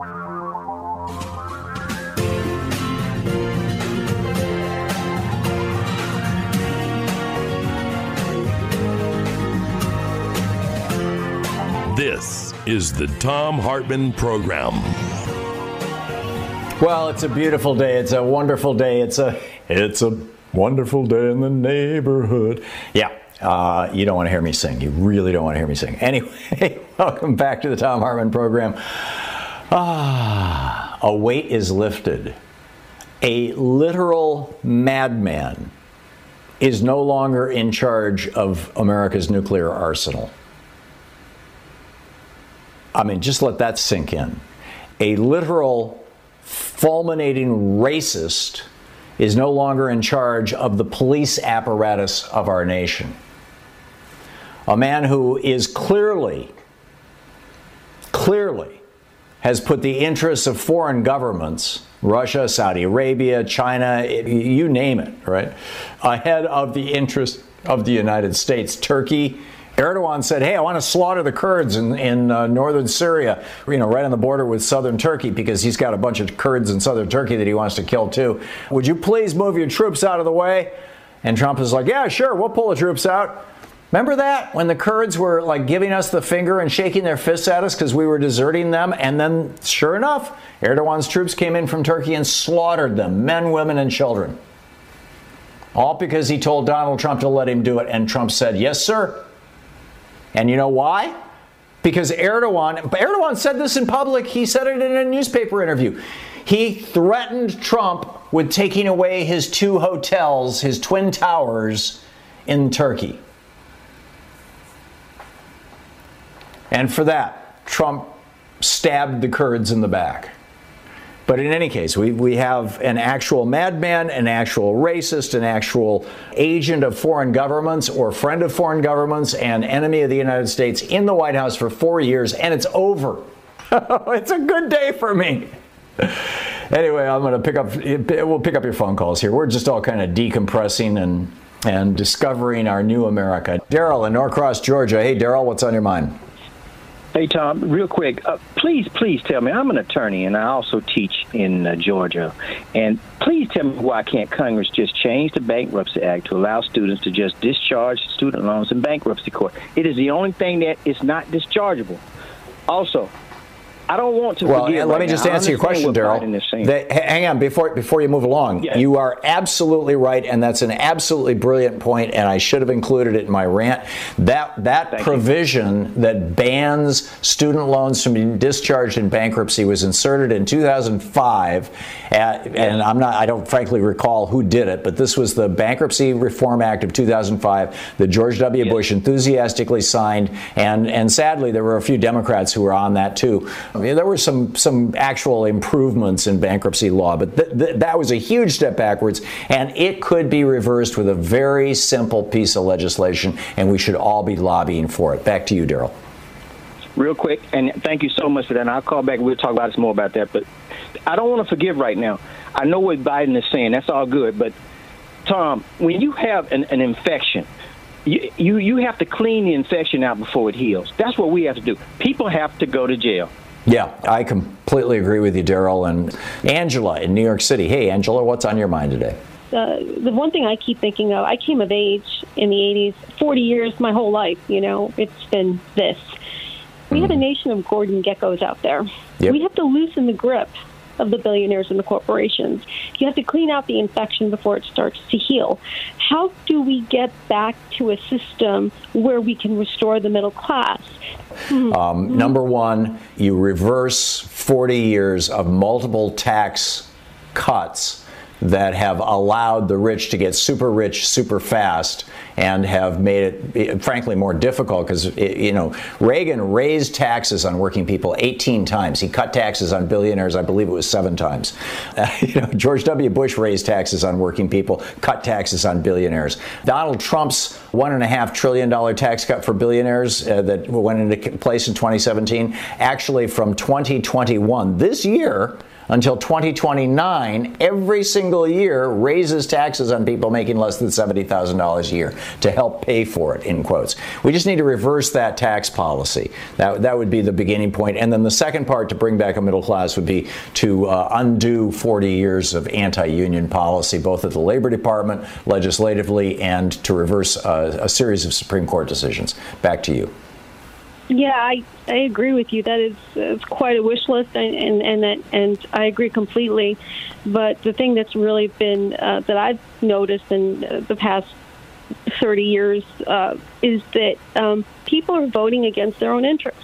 This is the Thom Hartmann Program. Well, it's a beautiful day. It's a wonderful day. It's a it's a wonderful day in the neighborhood. Yeah. Uh, you don't want to hear me sing. You really don't want to hear me sing. Anyway, welcome back to the Thom Hartmann program. Ah, a weight is lifted. A literal madman is no longer in charge of America's nuclear arsenal. I mean, just let that sink in. A literal, fulminating racist is no longer in charge of the police apparatus of our nation. A man who is clearly, clearly has put the interests of foreign governments, Russia, Saudi Arabia, China, you name it, right, ahead of the interest of the United States. Turkey, Erdogan said, "Hey, I want to slaughter the Kurds in, in uh, northern Syria, you know, right on the border with southern Turkey, because he's got a bunch of Kurds in southern Turkey that he wants to kill too. Would you please move your troops out of the way?" And Trump is like, "Yeah, sure, we'll pull the troops out." Remember that when the Kurds were like giving us the finger and shaking their fists at us because we were deserting them, and then, sure enough, Erdogan's troops came in from Turkey and slaughtered them, men, women, and children. All because he told Donald Trump to let him do it, and Trump said, "Yes, sir." And you know why? Because Erdogan, Erdogan said this in public, he said it in a newspaper interview. He threatened Trump with taking away his two hotels, his twin towers in Turkey. And for that, Trump stabbed the Kurds in the back. But in any case, we, we have an actual madman, an actual racist, an actual agent of foreign governments or friend of foreign governments and enemy of the United States in the White House for four years, and it's over. it's a good day for me. Anyway, I'm going to pick up, we'll pick up your phone calls here. We're just all kind of decompressing and, and discovering our new America. Daryl in Norcross, Georgia. Hey, Daryl, what's on your mind? Hey, Tom, real quick, uh, please, please tell me. I'm an attorney and I also teach in uh, Georgia. And please tell me why can't Congress just change the Bankruptcy Act to allow students to just discharge student loans in bankruptcy court? It is the only thing that is not dischargeable. Also, I don't want to. Well, let right me just answer your question, Daryl. Hang on, before before you move along, yes. you are absolutely right, and that's an absolutely brilliant point, and I should have included it in my rant. That that Thank provision you. that bans student loans from being discharged in bankruptcy was inserted in 2005, at, and I'm not. I don't frankly recall who did it, but this was the Bankruptcy Reform Act of 2005 that George W. Yes. Bush enthusiastically signed, and and sadly there were a few Democrats who were on that too. I mean, there were some some actual improvements in bankruptcy law, but th- th- that was a huge step backwards, and it could be reversed with a very simple piece of legislation, and we should all be lobbying for it. Back to you, Daryl. Real quick, and thank you so much for that. And I'll call back. We'll talk about this more about that, but I don't want to forgive right now. I know what Biden is saying. That's all good, but Tom, when you have an, an infection you, you you have to clean the infection out before it heals. That's what we have to do. People have to go to jail. Yeah, I completely agree with you, Daryl. And Angela in New York City. Hey, Angela, what's on your mind today? Uh, the one thing I keep thinking of, I came of age in the 80s, 40 years, my whole life, you know, it's been this. We mm. have a nation of Gordon Gekkos out there. Yep. We have to loosen the grip of the billionaires and the corporations. You have to clean out the infection before it starts to heal. How do we get back to a system where we can restore the middle class? Um, number one, you reverse 40 years of multiple tax cuts that have allowed the rich to get super rich super fast and have made it frankly more difficult because you know Reagan raised taxes on working people 18 times. He cut taxes on billionaires I believe it was seven times. Uh, you know George W. Bush raised taxes on working people cut taxes on billionaires. Donald Trump's one and a half trillion dollar tax cut for billionaires uh, that went into place in 2017 actually from 2021 this year until 2029, every single year raises taxes on people making less than $70,000 a year to help pay for it, in quotes. We just need to reverse that tax policy. That, that would be the beginning point. And then the second part to bring back a middle class would be to uh, undo 40 years of anti union policy, both at the Labor Department, legislatively, and to reverse uh, a series of Supreme Court decisions. Back to you. Yeah, I, I agree with you. That is it's quite a wish list, and and and, that, and I agree completely. But the thing that's really been uh, that I've noticed in the past 30 years uh, is that um, people are voting against their own interests.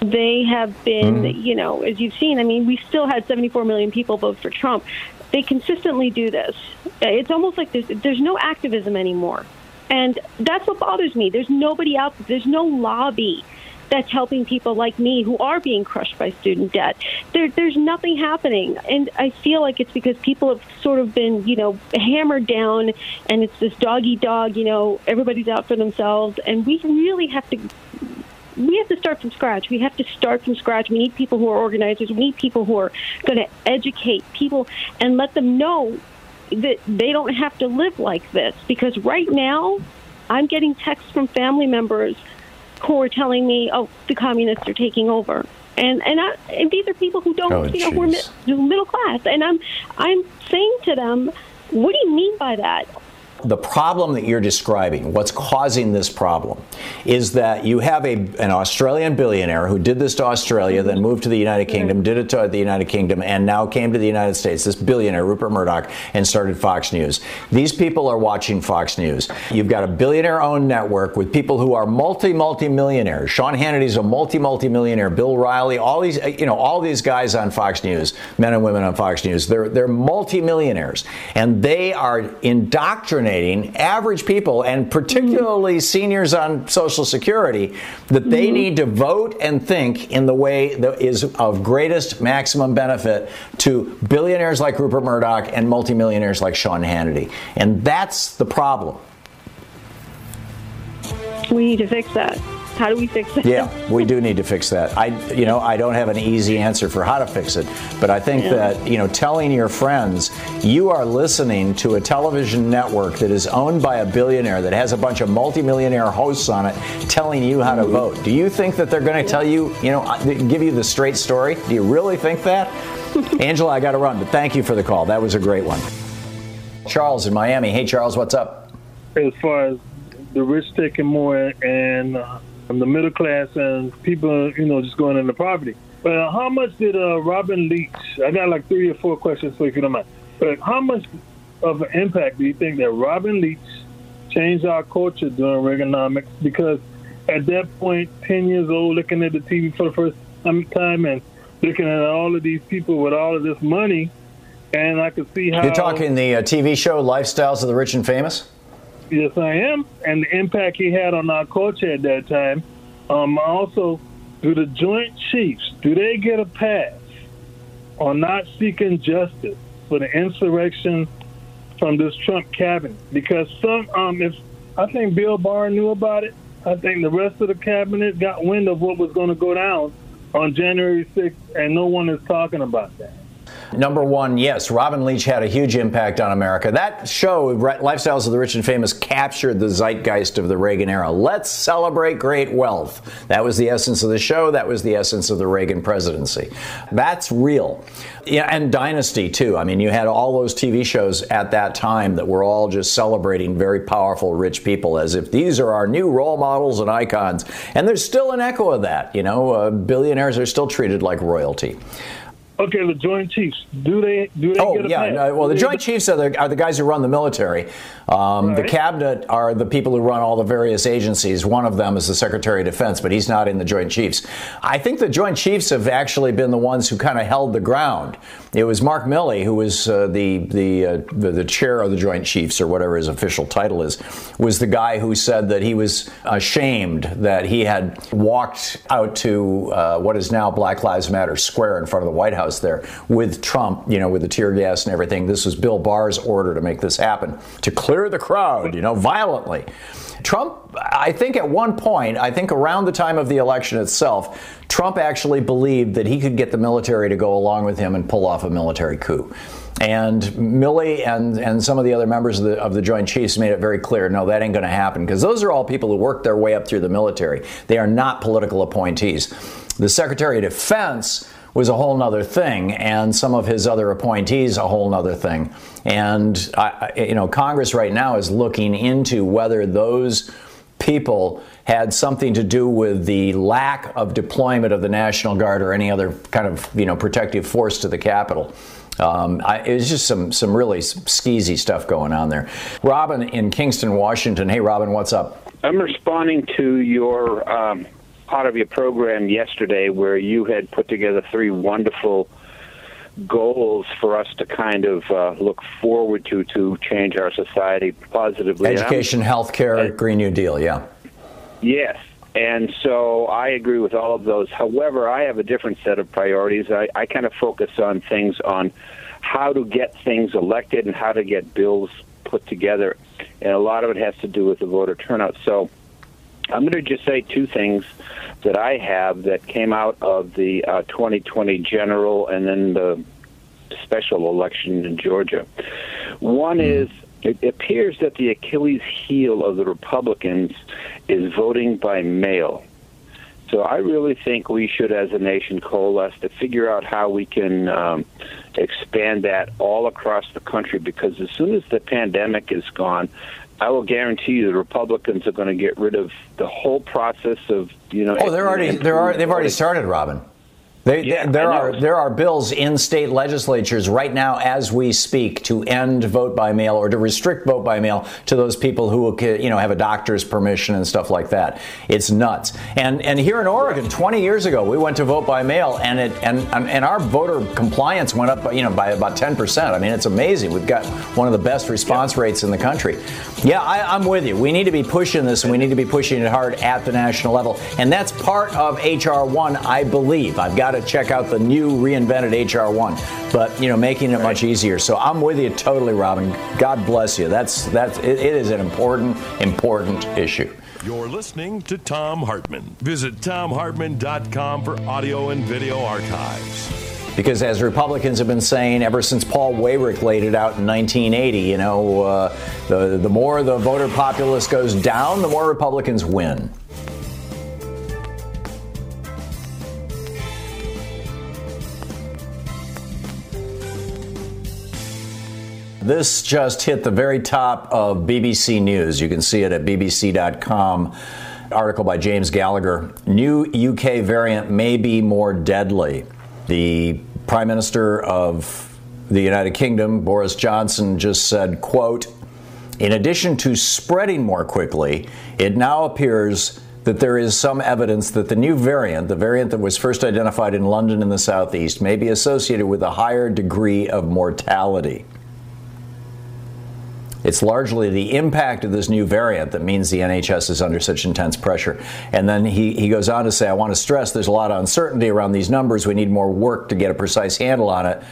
They have been, mm. you know, as you've seen. I mean, we still had 74 million people vote for Trump. They consistently do this. It's almost like there's there's no activism anymore. And that's what bothers me. There's nobody out there. There's no lobby that's helping people like me who are being crushed by student debt. There, there's nothing happening. And I feel like it's because people have sort of been, you know, hammered down and it's this doggy dog, you know, everybody's out for themselves. And we really have to we have to start from scratch. We have to start from scratch. We need people who are organizers. We need people who are going to educate people and let them know that they don't have to live like this. Because right now, I'm getting texts from family members who are telling me, "Oh, the communists are taking over," and and, I, and these are people who don't, oh, you know, who are middle class, and I'm I'm saying to them, "What do you mean by that?" The problem that you're describing, what's causing this problem, is that you have a, an Australian billionaire who did this to Australia, then moved to the United mm-hmm. Kingdom, did it to the United Kingdom, and now came to the United States, this billionaire, Rupert Murdoch, and started Fox News. These people are watching Fox News. You've got a billionaire owned network with people who are multi, multi millionaires. Sean Hannity's a multi, multi millionaire. Bill Riley, all these, you know, all these guys on Fox News, men and women on Fox News, they're, they're multi millionaires. And they are average people and particularly seniors on Social Security that they mm-hmm. need to vote and think in the way that is of greatest maximum benefit to billionaires like Rupert Murdoch and multimillionaires like Sean Hannity. And that's the problem. We need to fix that. How do we fix it? Yeah, we do need to fix that. I, you know, I don't have an easy answer for how to fix it, but I think yeah. that you know, telling your friends you are listening to a television network that is owned by a billionaire that has a bunch of multimillionaire hosts on it, telling you how to mm-hmm. vote. Do you think that they're going to tell you, you know, uh, give you the straight story? Do you really think that? Angela, I got to run, but thank you for the call. That was a great one. Charles in Miami. Hey, Charles, what's up? As far as the rich taking more and uh, the middle class and people, you know, just going into poverty. But uh, how much did uh, Robin Leach? I got like three or four questions for you if you don't mind. But how much of an impact do you think that Robin Leach changed our culture during Reaganomics? Because at that point, 10 years old, looking at the TV for the first time and looking at all of these people with all of this money, and I could see how. You're talking the uh, TV show Lifestyles of the Rich and Famous? Yes, I am, and the impact he had on our culture at that time. Um, also, do the Joint Chiefs do they get a pass on not seeking justice for the insurrection from this Trump cabinet? Because some, um, if I think Bill Barr knew about it, I think the rest of the cabinet got wind of what was going to go down on January 6th, and no one is talking about that. Number one, yes, Robin Leach had a huge impact on America. That show, Lifestyles of the Rich and Famous, captured the zeitgeist of the Reagan era. Let's celebrate great wealth. That was the essence of the show. That was the essence of the Reagan presidency. That's real. Yeah, and Dynasty, too. I mean, you had all those TV shows at that time that were all just celebrating very powerful, rich people as if these are our new role models and icons. And there's still an echo of that. You know, uh, billionaires are still treated like royalty. Okay, the Joint Chiefs. Do they? Do they? Oh get a yeah. No, well, the Joint Chiefs are the, are the guys who run the military. Um, The cabinet are the people who run all the various agencies. One of them is the Secretary of Defense, but he's not in the Joint Chiefs. I think the Joint Chiefs have actually been the ones who kind of held the ground. It was Mark Milley who was uh, the the, uh, the the chair of the Joint Chiefs or whatever his official title is, was the guy who said that he was ashamed that he had walked out to uh, what is now Black Lives Matter Square in front of the White House there with Trump, you know, with the tear gas and everything. This was Bill Barr's order to make this happen, to clear the crowd, you know, violently. Trump, I think at one point, I think around the time of the election itself, Trump actually believed that he could get the military to go along with him and pull off a military coup. And Milley and, and some of the other members of the, of the Joint Chiefs made it very clear no, that ain't going to happen because those are all people who worked their way up through the military. They are not political appointees. The Secretary of Defense was a whole nother thing, and some of his other appointees a whole nother thing. And I, you know, Congress right now is looking into whether those people had something to do with the lack of deployment of the National Guard or any other kind of you know protective force to the Capitol. Um, I, it was just some some really skeezy stuff going on there. Robin in Kingston, Washington. Hey, Robin, what's up? I'm responding to your um, part of your program yesterday where you had put together three wonderful goals for us to kind of uh, look forward to to change our society positively. Education, healthcare, Green New Deal. Yeah. Yes. And so I agree with all of those. However, I have a different set of priorities. I, I kind of focus on things on how to get things elected and how to get bills put together. And a lot of it has to do with the voter turnout. So I'm going to just say two things that I have that came out of the uh, 2020 general and then the special election in Georgia. One is it appears that the Achilles heel of the Republicans is voting by mail. So I really think we should, as a nation, coalesce to figure out how we can um, expand that all across the country. Because as soon as the pandemic is gone, I will guarantee you the Republicans are going to get rid of the whole process of you know. Oh, they're already they're already, they've already started, Robin. They, Yeah, there are there are bills in state legislatures right now as we speak to end vote by mail or to restrict vote by mail to those people who uh, you know have a doctor's permission and stuff like that. It's nuts. And and here in Oregon, 20 years ago, we went to vote by mail and it and and our voter compliance went up you know by about 10 percent. I mean, it's amazing. We've got one of the best response rates in the country. Yeah, I, I'm with you. We need to be pushing this, and we need to be pushing it hard at the national level, and that's part of HR one, I believe. I've got to check out the new reinvented HR one, but you know, making it much easier. So I'm with you totally, Robin. God bless you. That's that's it, it is an important important issue. You're listening to Thom Hartmann. Visit thomhartmann.com for audio and video archives. Because as Republicans have been saying ever since Paul Weyrich laid it out in 1980, you know, uh, the the more the voter populace goes down, the more Republicans win. This just hit the very top of BBC News. You can see it at bbc.com. Article by James Gallagher. New UK variant may be more deadly. The Prime Minister of the United Kingdom, Boris Johnson, just said, quote, in addition to spreading more quickly, it now appears that there is some evidence that the new variant, the variant that was first identified in London in the southeast, may be associated with a higher degree of mortality. It's largely the impact of this new variant that means the NHS is under such intense pressure. And then he, he goes on to say, I want to stress there's a lot of uncertainty around these numbers. We need more work to get a precise handle on it.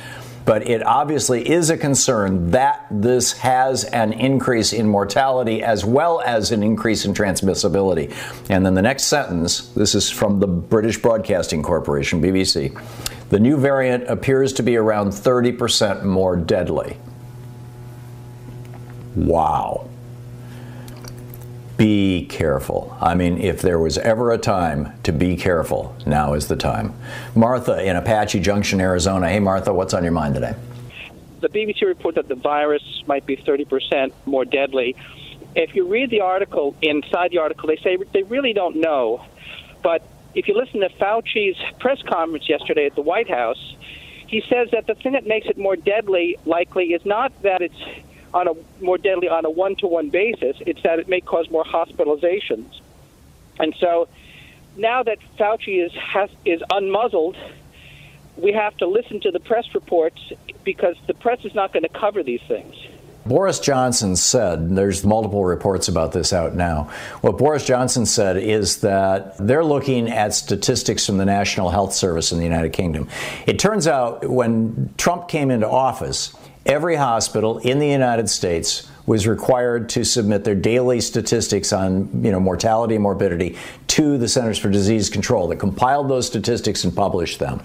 But it obviously is a concern that this has an increase in mortality as well as an increase in transmissibility. And then the next sentence this is from the British Broadcasting Corporation, BBC. The new variant appears to be around 30% more deadly. Wow. Be careful. I mean, if there was ever a time to be careful, now is the time. Martha in Apache Junction, Arizona. Hey, Martha, what's on your mind today? the BBC report that the virus might be 30% more deadly. If you read the article, inside the article, they say they really don't know. But if you listen to Fauci's press conference yesterday at the White House, he says that the thing that makes it more deadly, likely, is not that it's on a more deadly on a one-to-one basis. It's that it may cause more hospitalizations. And so, now that Fauci is has, is unmuzzled, we have to listen to the press reports because the press is not going to cover these things. Boris Johnson said, there's multiple reports about this out now. What Boris Johnson said is that they're looking at statistics from the National Health Service in the United Kingdom. It turns out when Trump came into office, every hospital in the United States was required to submit their daily statistics on you know mortality and morbidity to the Centers for Disease Control that compiled those statistics and published them.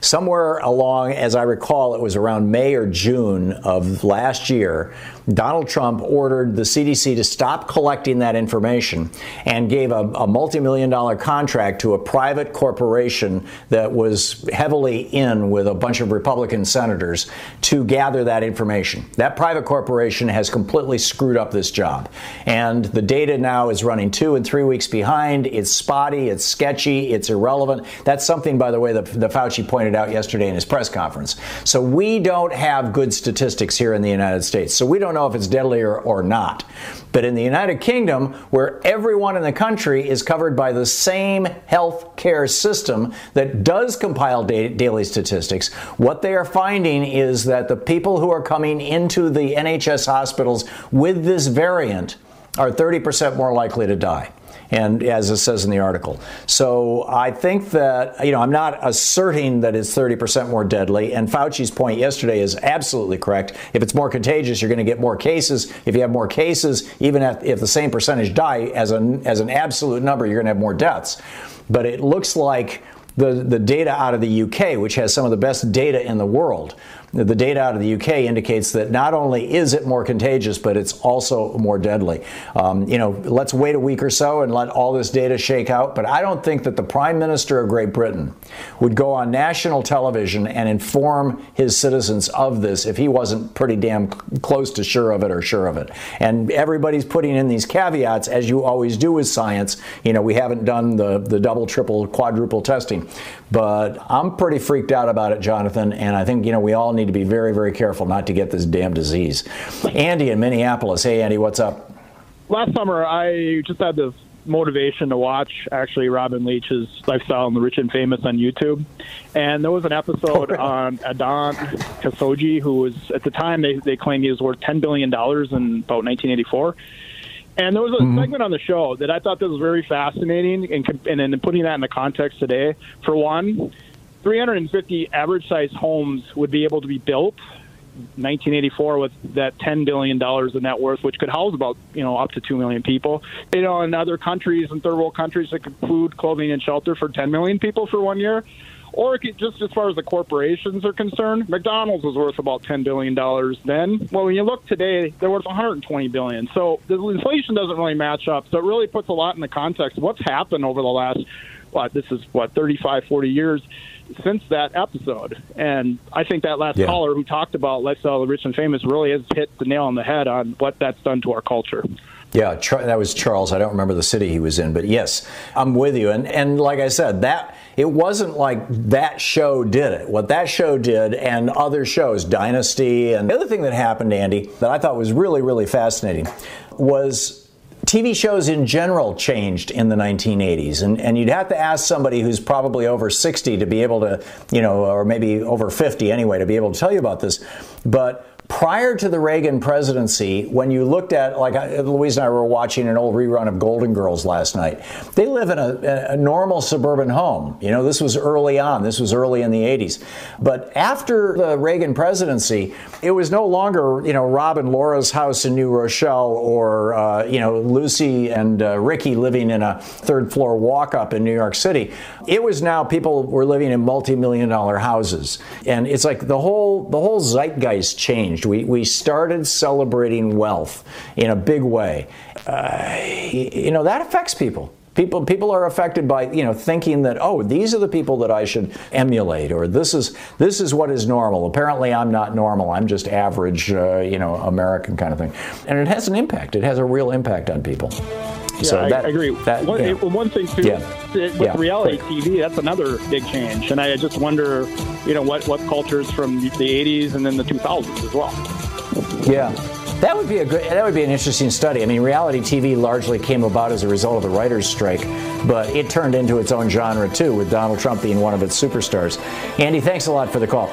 Somewhere along, as I recall, it was around May or June of last year, Donald Trump ordered the CDC to stop collecting that information and gave a, a multi million dollar contract to a private corporation that was heavily in with a bunch of Republican senators to gather that information. That private corporation has completely screwed up this job. And the data now is running two and three weeks behind. It's spotty, it's sketchy, it's irrelevant. That's something, by the way, that, that Fauci pointed out yesterday in his press conference. So we don't have good statistics here in the United States. So we don't know if it's deadly or, or not. But in the United Kingdom, where everyone in the country is covered by the same health care system that does compile da- daily statistics, what they are finding is that the people who are coming into the NHS hospitals with this variant are 30% more likely to die and as it says in the article. So I think that, you know, I'm not asserting that it's 30% more deadly, and Fauci's point yesterday is absolutely correct. If it's more contagious, you're going to get more cases. If you have more cases, even if the same percentage die, as, a, as an absolute number, you're going to have more deaths. But it looks like the, the data out of the UK, which has some of the best data in the world, the data out of the UK indicates that not only is it more contagious, but it's also more deadly. Um, you know, let's wait a week or so and let all this data shake out. But I don't think that the Prime Minister of Great Britain would go on national television and inform his citizens of this if he wasn't pretty damn close to sure of it or sure of it. And everybody's putting in these caveats, as you always do with science. You know, we haven't done the, the double, triple, quadruple testing. But I'm pretty freaked out about it, Jonathan, and I think, you know, we all need to be very, very careful not to get this damn disease. Andy in Minneapolis. Hey, Andy, what's up? Last summer, I just had the motivation to watch actually Robin Leach's Lifestyle and the Rich and Famous on YouTube. And there was an episode oh, really? on Adnan Khashoggi, who was, at the time, they, they claimed he was worth $10 billion in about 1984. And there was a mm-hmm. segment on the show that I thought that was very fascinating, and and in putting that in the context today, for one, 350 average size homes would be able to be built 1984 with that 10 billion dollars of net worth, which could house about you know up to two million people. You know, in other countries, in third world countries, that could food, clothing, and shelter for 10 million people for one year. Or just as far as the corporations are concerned, McDonald's was worth about ten billion dollars then. Well, when you look today, they're worth 120 billion. So the inflation doesn't really match up. So it really puts a lot in the context of what's happened over the last what this is what 35, 40 years since that episode. And I think that last yeah. caller who talked about lifestyle of rich and famous really has hit the nail on the head on what that's done to our culture. Yeah, that was Charles. I don't remember the city he was in, but yes, I'm with you. And and like I said, that it wasn't like that show did it. What that show did, and other shows, Dynasty, and the other thing that happened, Andy, that I thought was really really fascinating, was TV shows in general changed in the 1980s, and, and you'd have to ask somebody who's probably over 60 to be able to, you know, or maybe over 50 anyway, to be able to tell you about this. But prior to the Reagan presidency, when you looked at, like Louise and I were watching an old rerun of Golden Girls last night, they live in a, a, normal suburban home. You know, this was early on, this was early in the 80s. But after the Reagan presidency, it was no longer, you know, Rob and Laura's house in New Rochelle or, uh, you know, Lucy and uh, Ricky living in a third floor walk up in New York City. It was now people were living in multi million dollar houses. And it's like the whole, the whole zeitgeist changed changed. We, we started celebrating wealth in a big way. Uh, you know, that affects people. People, people are affected by you know thinking that oh these are the people that I should emulate or this is this is what is normal. Apparently I'm not normal. I'm just average uh, you know American kind of thing, and it has an impact. It has a real impact on people. Yeah, so I, that, I agree. That, one, one thing too, Yeah. with Yeah. reality TV, that's another big change, and I just wonder, you know, what what cultures from the '80s and then the 2000s as well. Yeah. That would be a good. That would be an interesting study. I mean, reality TV largely came about as a result of the writers' strike, but it turned into its own genre too, with Donald Trump being one of its superstars. Andy, thanks a lot for the call.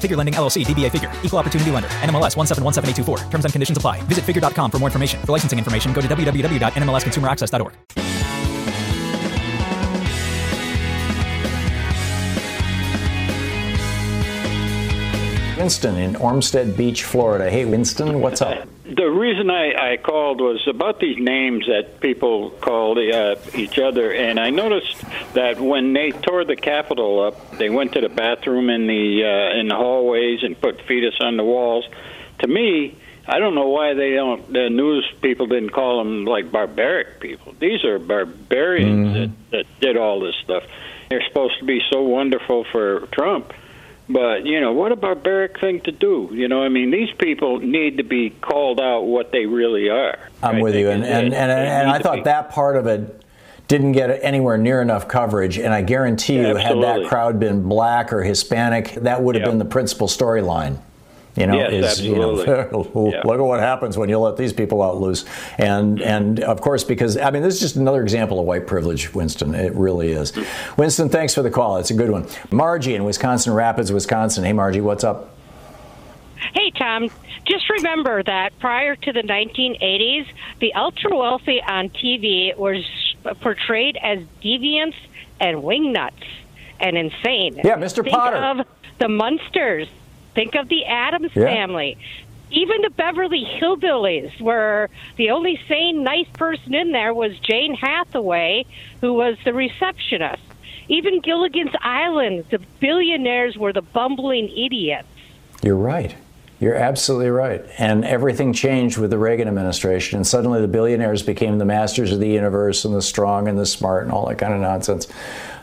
Figure Lending LLC, DBA Figure, Equal Opportunity Lender, NMLS 1717824. Terms and conditions apply. Visit figure.com for more information. For licensing information, go to www.nmlsconsumeraccess.org. Winston in Olmsted Beach, Florida. Hey, Winston, what's up? The reason I, I called was about these names that people called uh, each other, and I noticed that when they tore the Capitol up, they went to the bathroom in the uh, in the hallways and put fetus on the walls. To me, I don't know why they don't. The news people didn't call them like barbaric people. These are barbarians that, that did all this stuff. They're supposed to be so wonderful for Trump. But you know what a barbaric thing to do. You know, I mean, these people need to be called out what they really are. I'm right? with you, and they- and, and, and I thought be- that part of it didn't get anywhere near enough coverage. And I guarantee you, had that crowd been black or Hispanic, that would have been the principal storyline. You know, Yes, is you know, absolutely. look at what happens when you let these people out loose, and and of course because I mean this is just another example of white privilege, Winston. It really is. Mm-hmm. Winston, thanks for the call. It's a good one. Margie in Wisconsin Rapids, Wisconsin. Hey, Margie, what's up? Hey, Tom, just remember that prior to the 1980s, the ultra wealthy on TV was portrayed as deviants and wingnuts and insane. Yeah, Mr. Think Potter. of the Munsters. Think of the Addams Yeah. family. Even the Beverly Hillbillies, where the only sane, nice person in there was Jane Hathaway, who was the receptionist. Even Gilligan's Island, the billionaires were the bumbling idiots. You're right. You're absolutely right. And everything changed with the Reagan administration, and suddenly the billionaires became the masters of the universe and the strong and the smart and all that kind of nonsense.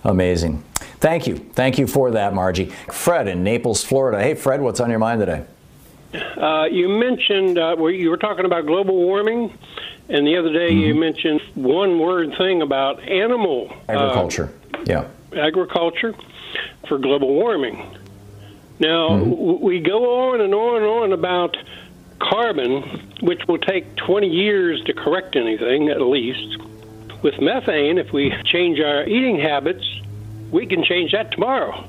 Amazing. Thank you. Thank you for that, Margie. Fred in Naples, Florida. Hey, Fred, what's on your mind today? Uh, you mentioned uh, you were talking about global warming, and the other day you mentioned one word thing about animal uh, Agriculture. yeah. agriculture for global warming. Now mm-hmm. w- we go on and on and on about carbon, which will take 20 years to correct anything at least. With methane, if we change our eating habits, we can change that tomorrow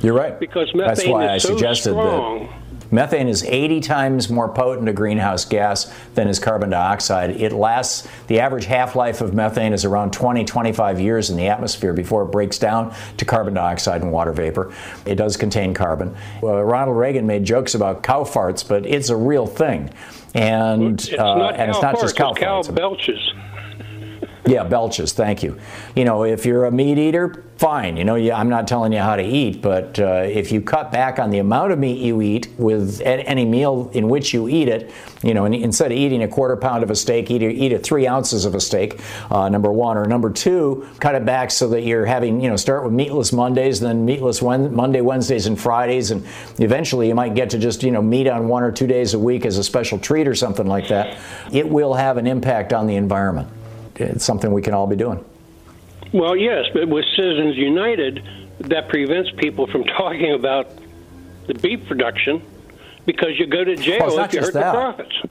You're right. because methane That's why is I so suggested strong. that methane is 80 times more potent a greenhouse gas than is carbon dioxide. It lasts, the average half life of methane is around 20, 25 years in the atmosphere before it breaks down to carbon dioxide and water vapor. It does contain carbon. Uh, Ronald Reagan made jokes about cow farts, but it's a real thing. And, It's uh, not and it's not just cow farts, cow belches. Yeah, belches. Thank you. You know, if you're a meat eater, fine. You know, yeah, I'm not telling you how to eat, but uh, if you cut back on the amount of meat you eat with any meal in which you eat it, you know, instead of eating a quarter pound of a steak, eat, eat a three ounces of a steak. Uh, number one, or number two, cut it back so that you're having, you know, start with meatless Mondays, then meatless Monday, Wednesdays, and Fridays, and eventually you might get to just, you know, meat on one or two days a week as a special treat or something like that. It will have an impact on the environment it's something we can all be doing. Well, yes, but with Citizens United, that prevents people from talking about the beef production because you go to jail Well, not if you hurt that. the profits.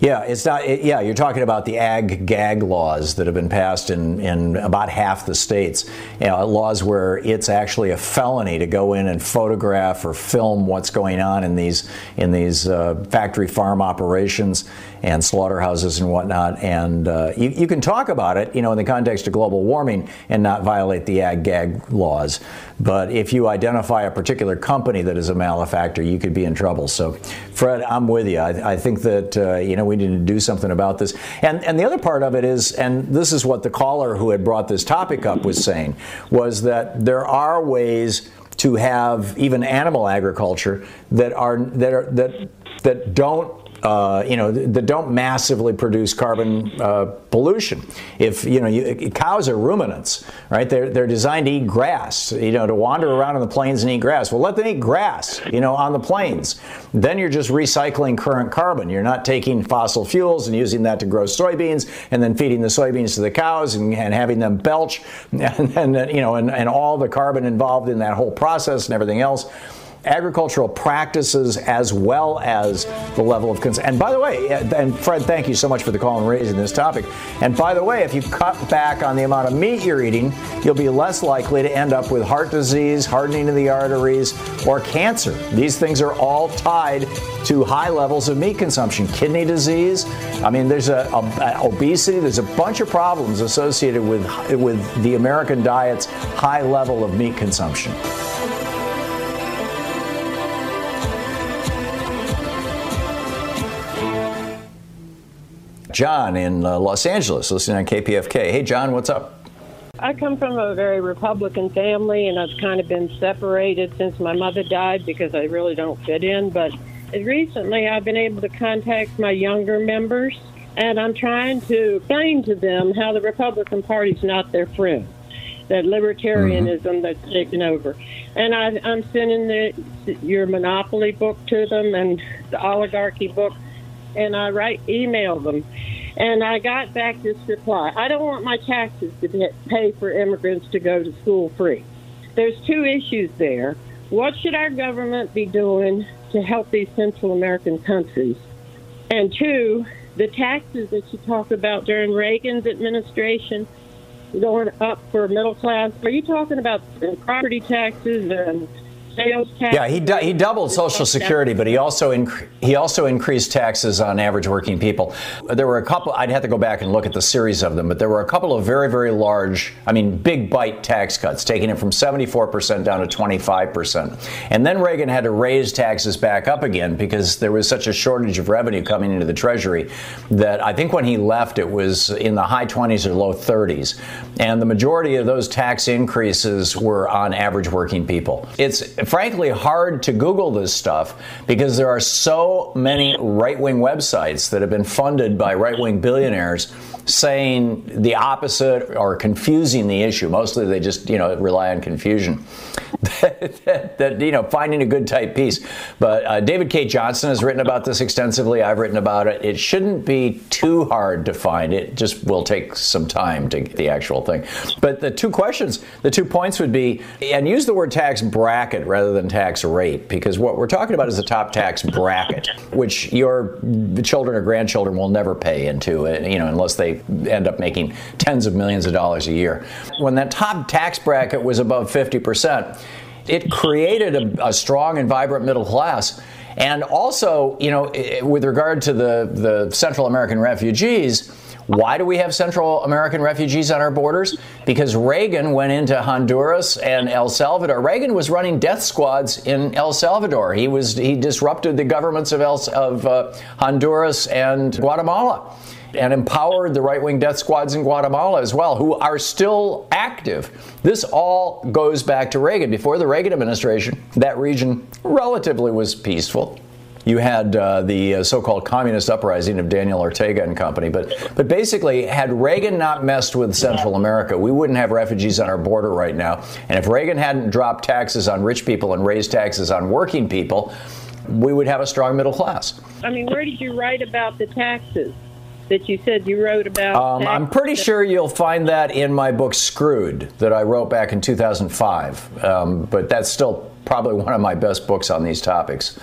Yeah, it's not. It, yeah, you're talking about the ag gag laws that have been passed in, in about half the states. You know, laws where it's actually a felony to go in and photograph or film what's going on in these in these uh, factory farm operations and slaughterhouses and whatnot. And uh, you, you can talk about it, you know, in the context of global warming and not violate the ag gag laws. But if you identify a particular company that is a malefactor, you could be in trouble. So, Fred, I'm with you. I, I think that uh, you know we need to do something about this. And and the other part of it is, and this is what the caller who had brought this topic up was saying, was that there are ways to have even animal agriculture that are that are that that don't uh, you know, that don't massively produce carbon uh, pollution. If you know, you, cows are ruminants, right? They're they're designed to eat grass, you know, to wander around on the plains and eat grass. Well, let them eat grass, you know, on the plains. Then you're just recycling current carbon. You're not taking fossil fuels and using that to grow soybeans and then feeding the soybeans to the cows and, and having them belch, and, you know, and, and all the carbon involved in that whole process and everything else agricultural practices as well as the level of concern. And by the way, and Fred, thank you so much for the call and raising this topic. And by the way, if you cut back on the amount of meat you're eating, you'll be less likely to end up with heart disease, hardening of the arteries, or cancer. These things are all tied to high levels of meat consumption, kidney disease. I mean, there's a, a, a obesity. There's a bunch of problems associated with with the American diet's high level of meat consumption. John in uh, Los Angeles, listening on KPFK. Hey, John, what's up? I come from a very Republican family, and I've kind of been separated since my mother died because I really don't fit in. But recently, I've been able to contact my younger members, and I'm trying to explain to them how the Republican Party's not their friend, that libertarianism mm-hmm. that's taken over. And I, I'm sending the, your Monopoly book to them and the Oligarchy book and I write email them. And I got back this reply. I don't want my taxes to pay for immigrants to go to school free. There's two issues there. What should our government be doing to help these Central American countries? And two, the taxes that you talk about during Reagan's administration going up for middle class. Are you talking about property taxes and sales tax. Yeah, he he doubled Social Security, but he also inc- he also increased taxes on average working people. There were a couple. I'd have to go back and look at the series of them, but there were a couple of very very large, I mean, big bite tax cuts, taking it from 74 percent down to 25 percent. And then Reagan had to raise taxes back up again because there was such a shortage of revenue coming into the Treasury that I think when he left it was in the high 20s or low 30s, and the majority of those tax increases were on average working people. It's frankly hard to Google this stuff because there are so many right wing websites that have been funded by right wing billionaires saying the opposite or confusing the issue. Mostly they just, you know, rely on confusion. that, that, you know, finding a good type piece. But uh, David Cay Johnston has written about this extensively. I've written about it. It shouldn't be too hard to find. It just will take some time to get the actual thing. But the two questions, the two points would be, and use the word tax bracket rather than tax rate, because what we're talking about is the top tax bracket, which your children or grandchildren will never pay into, uh, you know, unless they end up making tens of millions of dollars a year. When that top tax bracket was above 50%, it created a, a strong and vibrant middle class. And also, you know, with regard to the, the Central American refugees, why do we have Central American refugees on our borders? Because Reagan went into Honduras and El Salvador. Reagan was running death squads in El Salvador. He was he disrupted the governments of, El, of uh, Honduras and Guatemala and empowered the right wing death squads in Guatemala as well, who are still active. This all goes back to Reagan. Before the Reagan administration, that region relatively was peaceful. You had uh, the uh, so-called communist uprising of Daniel Ortega and company, but but basically, had Reagan not messed with Central America, we wouldn't have refugees on our border right now. And if Reagan hadn't dropped taxes on rich people and raised taxes on working people, we would have a strong middle class. I mean, where did you write about the taxes? That you said you wrote about? Um, I'm pretty sure you'll find that in my book Screwed that I wrote back in 2005. Um, but that's still probably one of my best books on these topics.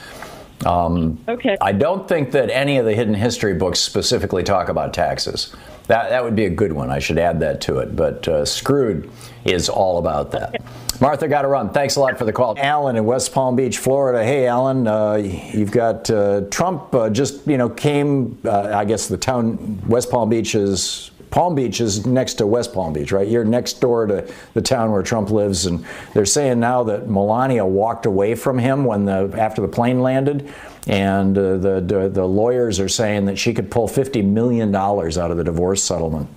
Um, okay. I don't think that any of the hidden history books specifically talk about taxes. That, that would be a good one. I should add that to it. But uh, Screwed is all about that. Martha, got to run. Thanks a lot for the call. Alan in West Palm Beach, Florida. Hey, Alan, uh, you've got uh, Trump uh, just, you know, came, uh, I guess the town, West Palm Beach is Palm Beach is next to West Palm Beach, right? You're next door to the town where Trump lives, and they're saying now that Melania walked away from him when the after the plane landed, and uh, the, the, the lawyers are saying that she could pull 50 million dollars out of the divorce settlement.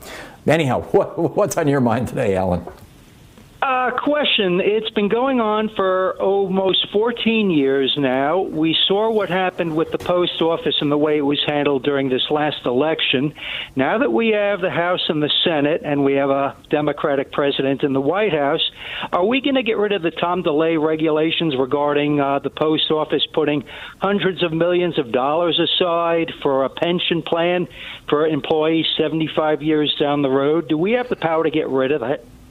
Anyhow, what, what's on your mind today, Alan? Uh, question. It's been going on for almost 14 years now. We saw what happened with the post office and the way it was handled during this last election. Now that we have the House and the Senate and we have a Democratic president in the White House, are we going to get rid of the Tom DeLay regulations regarding uh, the post office putting hundreds of millions of dollars aside for a pension plan for employees 75 years down the road? Do we have the power to get rid of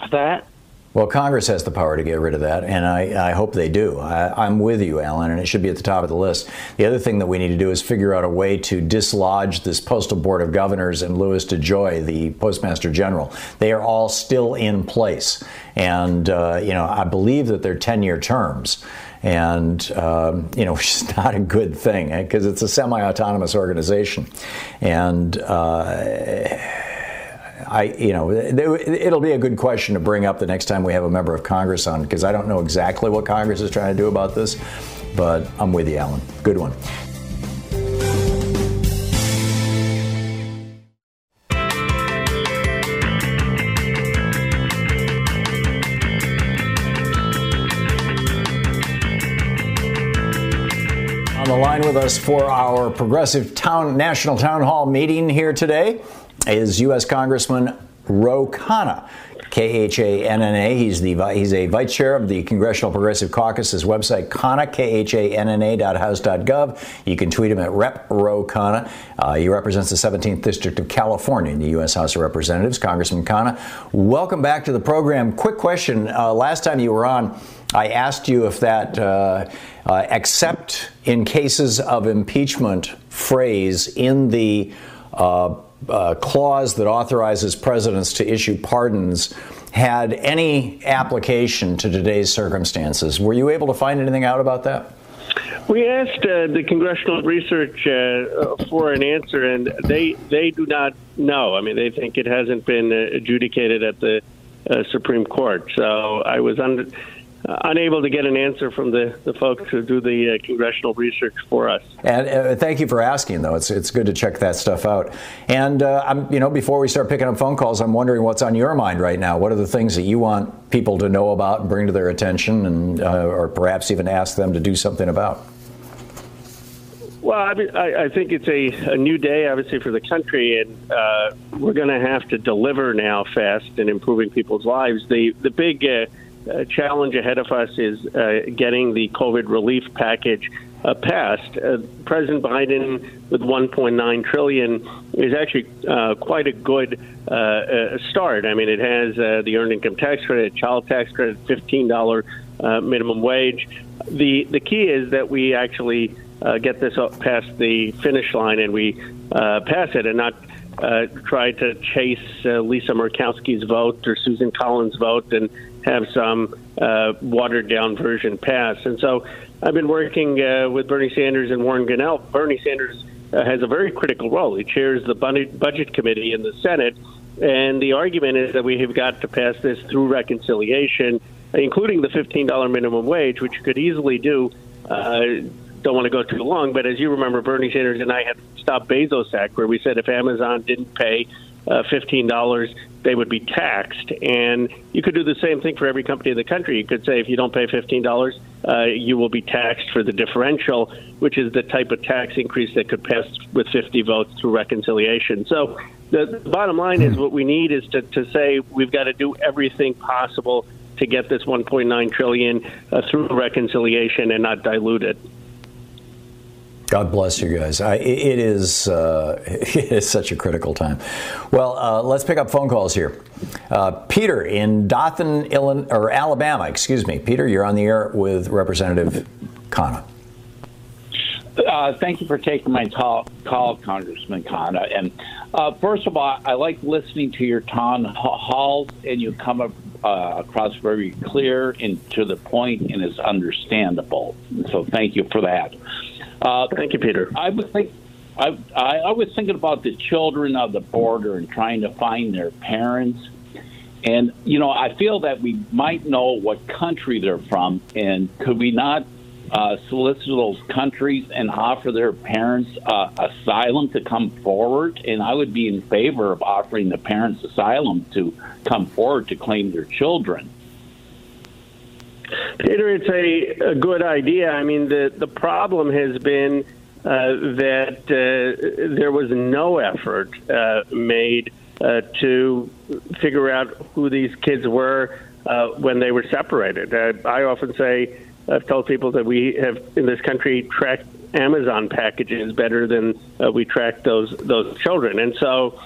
that? Well, Congress has the power to get rid of that, and I, I hope they do. I, am with you, Alan, and it should be at the top of the list. The other thing that we need to do is figure out a way to dislodge this Postal Board of Governors and Louis DeJoy, the Postmaster General. They are all still in place, and uh, you know I believe that they're 10-year terms and um, you know, which is not a good thing because eh, it's a semi-autonomous organization, and. Uh, I, you know, it'll be a good question to bring up the next time we have a member of Congress on because I don't know exactly what Congress is trying to do about this, but I'm with you, Alan. Good one. On the line with us for our progressive town national town hall meeting here today is U.S. Congressman Ro Khanna. K-H-A-N-N-A. He's the he's a vice chair of the Congressional Progressive Caucus's website, Khanna, K-H-A-N-N-A dot gov. You can tweet him at Rep Ro Khanna. Uh, he represents the 17th District of California in the U.S. House of Representatives. Congressman Khanna, welcome back to the program. Quick question. Uh, last time you were on, I asked you if that uh, uh except in cases of impeachment phrase in the uh, uh, clause that authorizes presidents to issue pardons had any application to today's circumstances. Were you able to find anything out about that? We asked uh, the congressional research uh, for an answer, and they they do not know. I mean, they think it hasn't been uh, adjudicated at the uh, Supreme Court. So I was under uh, unable to get an answer from the, the folks who do the uh, congressional research for us. And uh, thank you for asking, though. It's it's good to check that stuff out. And uh, I'm, you know, before we start picking up phone calls, I'm wondering what's on your mind right now. What are the things that you want people to know about and bring to their attention, and uh, or perhaps even ask them to do something about? Well, I, mean, I, I think it's a, a new day, obviously, for the country, and uh, we're going to have to deliver now fast in improving people's lives. The the big uh, challenge ahead of us is uh, getting the COVID relief package uh, passed. Uh, President Biden, with 1.9 trillion, is actually uh, quite a good uh, uh, start. I mean, it has the earned income tax credit, child tax credit, $15 uh, minimum wage. The the key is that we actually get this up past the finish line and we pass it, and not try to chase Lisa Murkowski's vote or Susan Collins' vote and have some uh, watered down version pass. And so I've been working uh, with Bernie Sanders and Warren Gonell. Bernie Sanders uh, has a very critical role. He chairs the budget committee in the Senate. And the argument is that we have got to pass this through reconciliation, including the $15 minimum wage, which you could easily do. Uh, don't want to go too long, but as you remember, Bernie Sanders and I had stopped Bezos Act, where we said if Amazon didn't pay uh, $15, they would be taxed. And you could do the same thing for every company in the country. You could say if you don't pay $15, uh, you will be taxed for the differential, which is the type of tax increase that could pass with 50 votes through reconciliation. So the, the bottom line is what we need is to, to say we've got to do everything possible to get this 1.9 trillion uh, through reconciliation and not dilute it. God bless you guys. I, it is uh, it is such a critical time. Well, uh, let's pick up phone calls here. Uh, Peter in Dothan, Illinois, or Alabama, excuse me. Peter, you're on the air with Representative Khanna. Uh, thank you for taking my call, call Congressman Khanna. And uh, first of all, I like listening to your town halls, and you come up, uh, across very clear and to the point, and is understandable. So thank you for that. Uh, Thank you, Peter. I was think, I, I, I was thinking about the children of the border and trying to find their parents. And, you know, I feel that we might know what country they're from. And could we not uh, solicit those countries and offer their parents uh, asylum to come forward? And I would be in favor of offering the parents asylum to come forward to claim their children. Peter, it's a, a good idea. I mean, the, the problem has been uh, that uh, there was no effort uh, made uh, to figure out who these kids were uh, when they were separated. Uh, I often say, I've told people that we have in this country tracked Amazon packages better than we track those those children, and so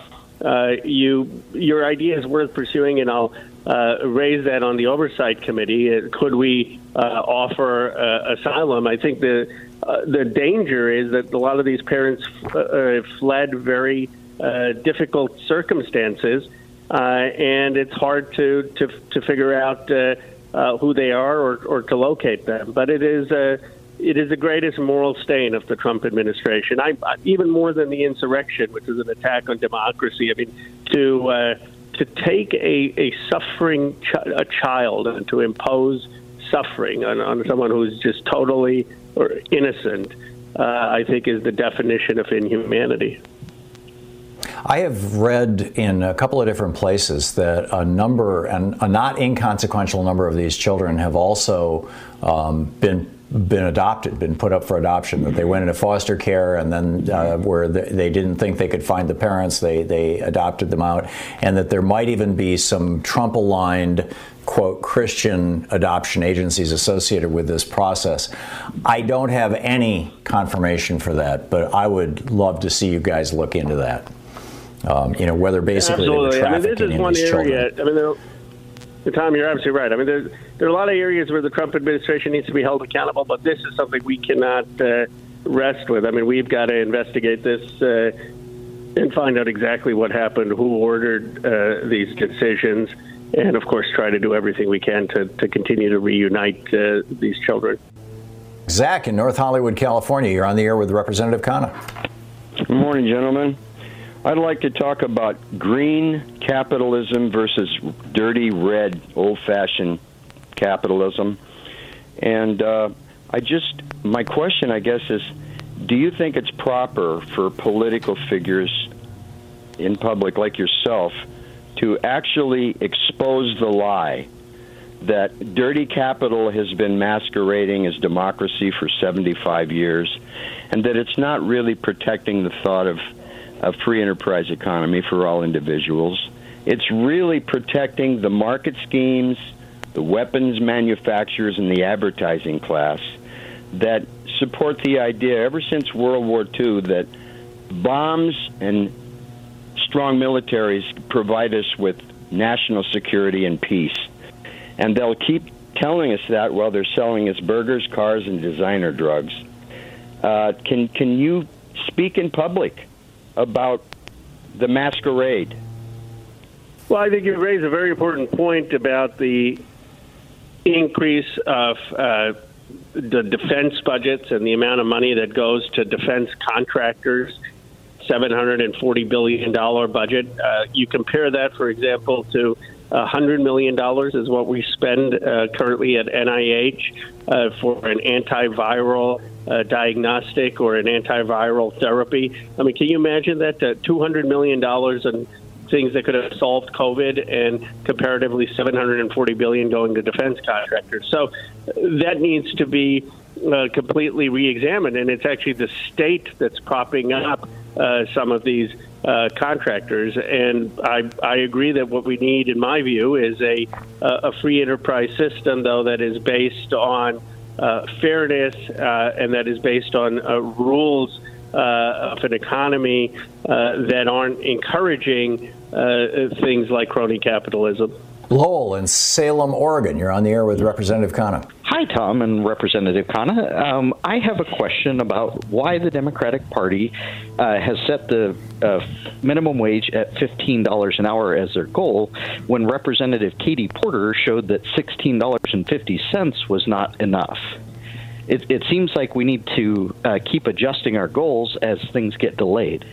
you your idea is worth pursuing, and I'll uh, raise that on the oversight committee. Could we uh, offer uh, asylum? I think the uh, the danger is that a lot of these parents uh, uh, fled very difficult circumstances, and it's hard to to, to figure out who they are or, or to locate them. But it is a it is the greatest moral stain of the Trump administration. I, even more than the insurrection, which is an attack on democracy. I mean, to uh, to take a, a suffering ch- a child and to impose suffering on, on someone who's just totally or innocent, uh, I think, is the definition of inhumanity. I have read in a couple of different places that a number, and a not inconsequential number of these children have also um, been been adopted, been put up for adoption. That they went into foster care, and then uh, where they didn't think they could find the parents, they they adopted them out, and that there might even be some Trump-aligned quote Christian adoption agencies associated with this process. I don't have any confirmation for that, but I would love to see you guys look into that. Um, you know, whether basically Absolutely. they were I mean, trafficking this is in one these area. children. I mean, Tom, you're absolutely right. I mean, there, there are a lot of areas where the Trump administration needs to be held accountable, but this is something we cannot uh, rest with. I mean, we've got to investigate this uh, and find out exactly what happened, who ordered uh, these decisions, and of course, try to do everything we can to, to continue to reunite uh, these children. Zach in North Hollywood, California, you're on the air with Representative Khanna. Good morning, gentlemen. I'd like to talk about green capitalism versus dirty red, old fashioned capitalism. And uh, I just, my question, I guess, is do you think it's proper for political figures in public like yourself to actually expose the lie that dirty capital has been masquerading as democracy for 75 years and that it's not really protecting the thought of a free enterprise economy for all individuals. It's really protecting the market schemes, the weapons manufacturers, and the advertising class that support the idea ever since World War II that bombs and strong militaries provide us with national security and peace. And they'll keep telling us that while they're selling us burgers, cars, and designer drugs. Uh, can can you speak in public about the masquerade? Well, I think you raise a very important point about the increase of uh, the defense budgets and the amount of money that goes to defense contractors. $740 billion budget. Uh, you compare that, for example, to $100 million is what we spend uh, currently at NIH uh, for an antiviral uh, diagnostic or an antiviral therapy. I mean, can you imagine that? Uh, $200 million and things that could have solved COVID and comparatively 740 billion going to defense contractors. So that needs to be uh, completely re-examined, and it's actually the state that's propping up uh, some of these uh, contractors. And I, I agree that what we need, in my view, is a a free enterprise system, though that is based on uh, fairness uh, and that is based on uh, rules. Uh, of an economy uh, that aren't encouraging uh, things like crony capitalism. Lowell in Salem, Oregon. You're on the air with Representative Khanna. Hi, Tom and Representative Khanna. Um, I have a question about why the Democratic Party uh, has set the uh, minimum wage at $15 an hour as their goal when Representative Katie Porter showed that $16.50 was not enough. It, it seems like we need to uh, keep adjusting our goals as things get delayed.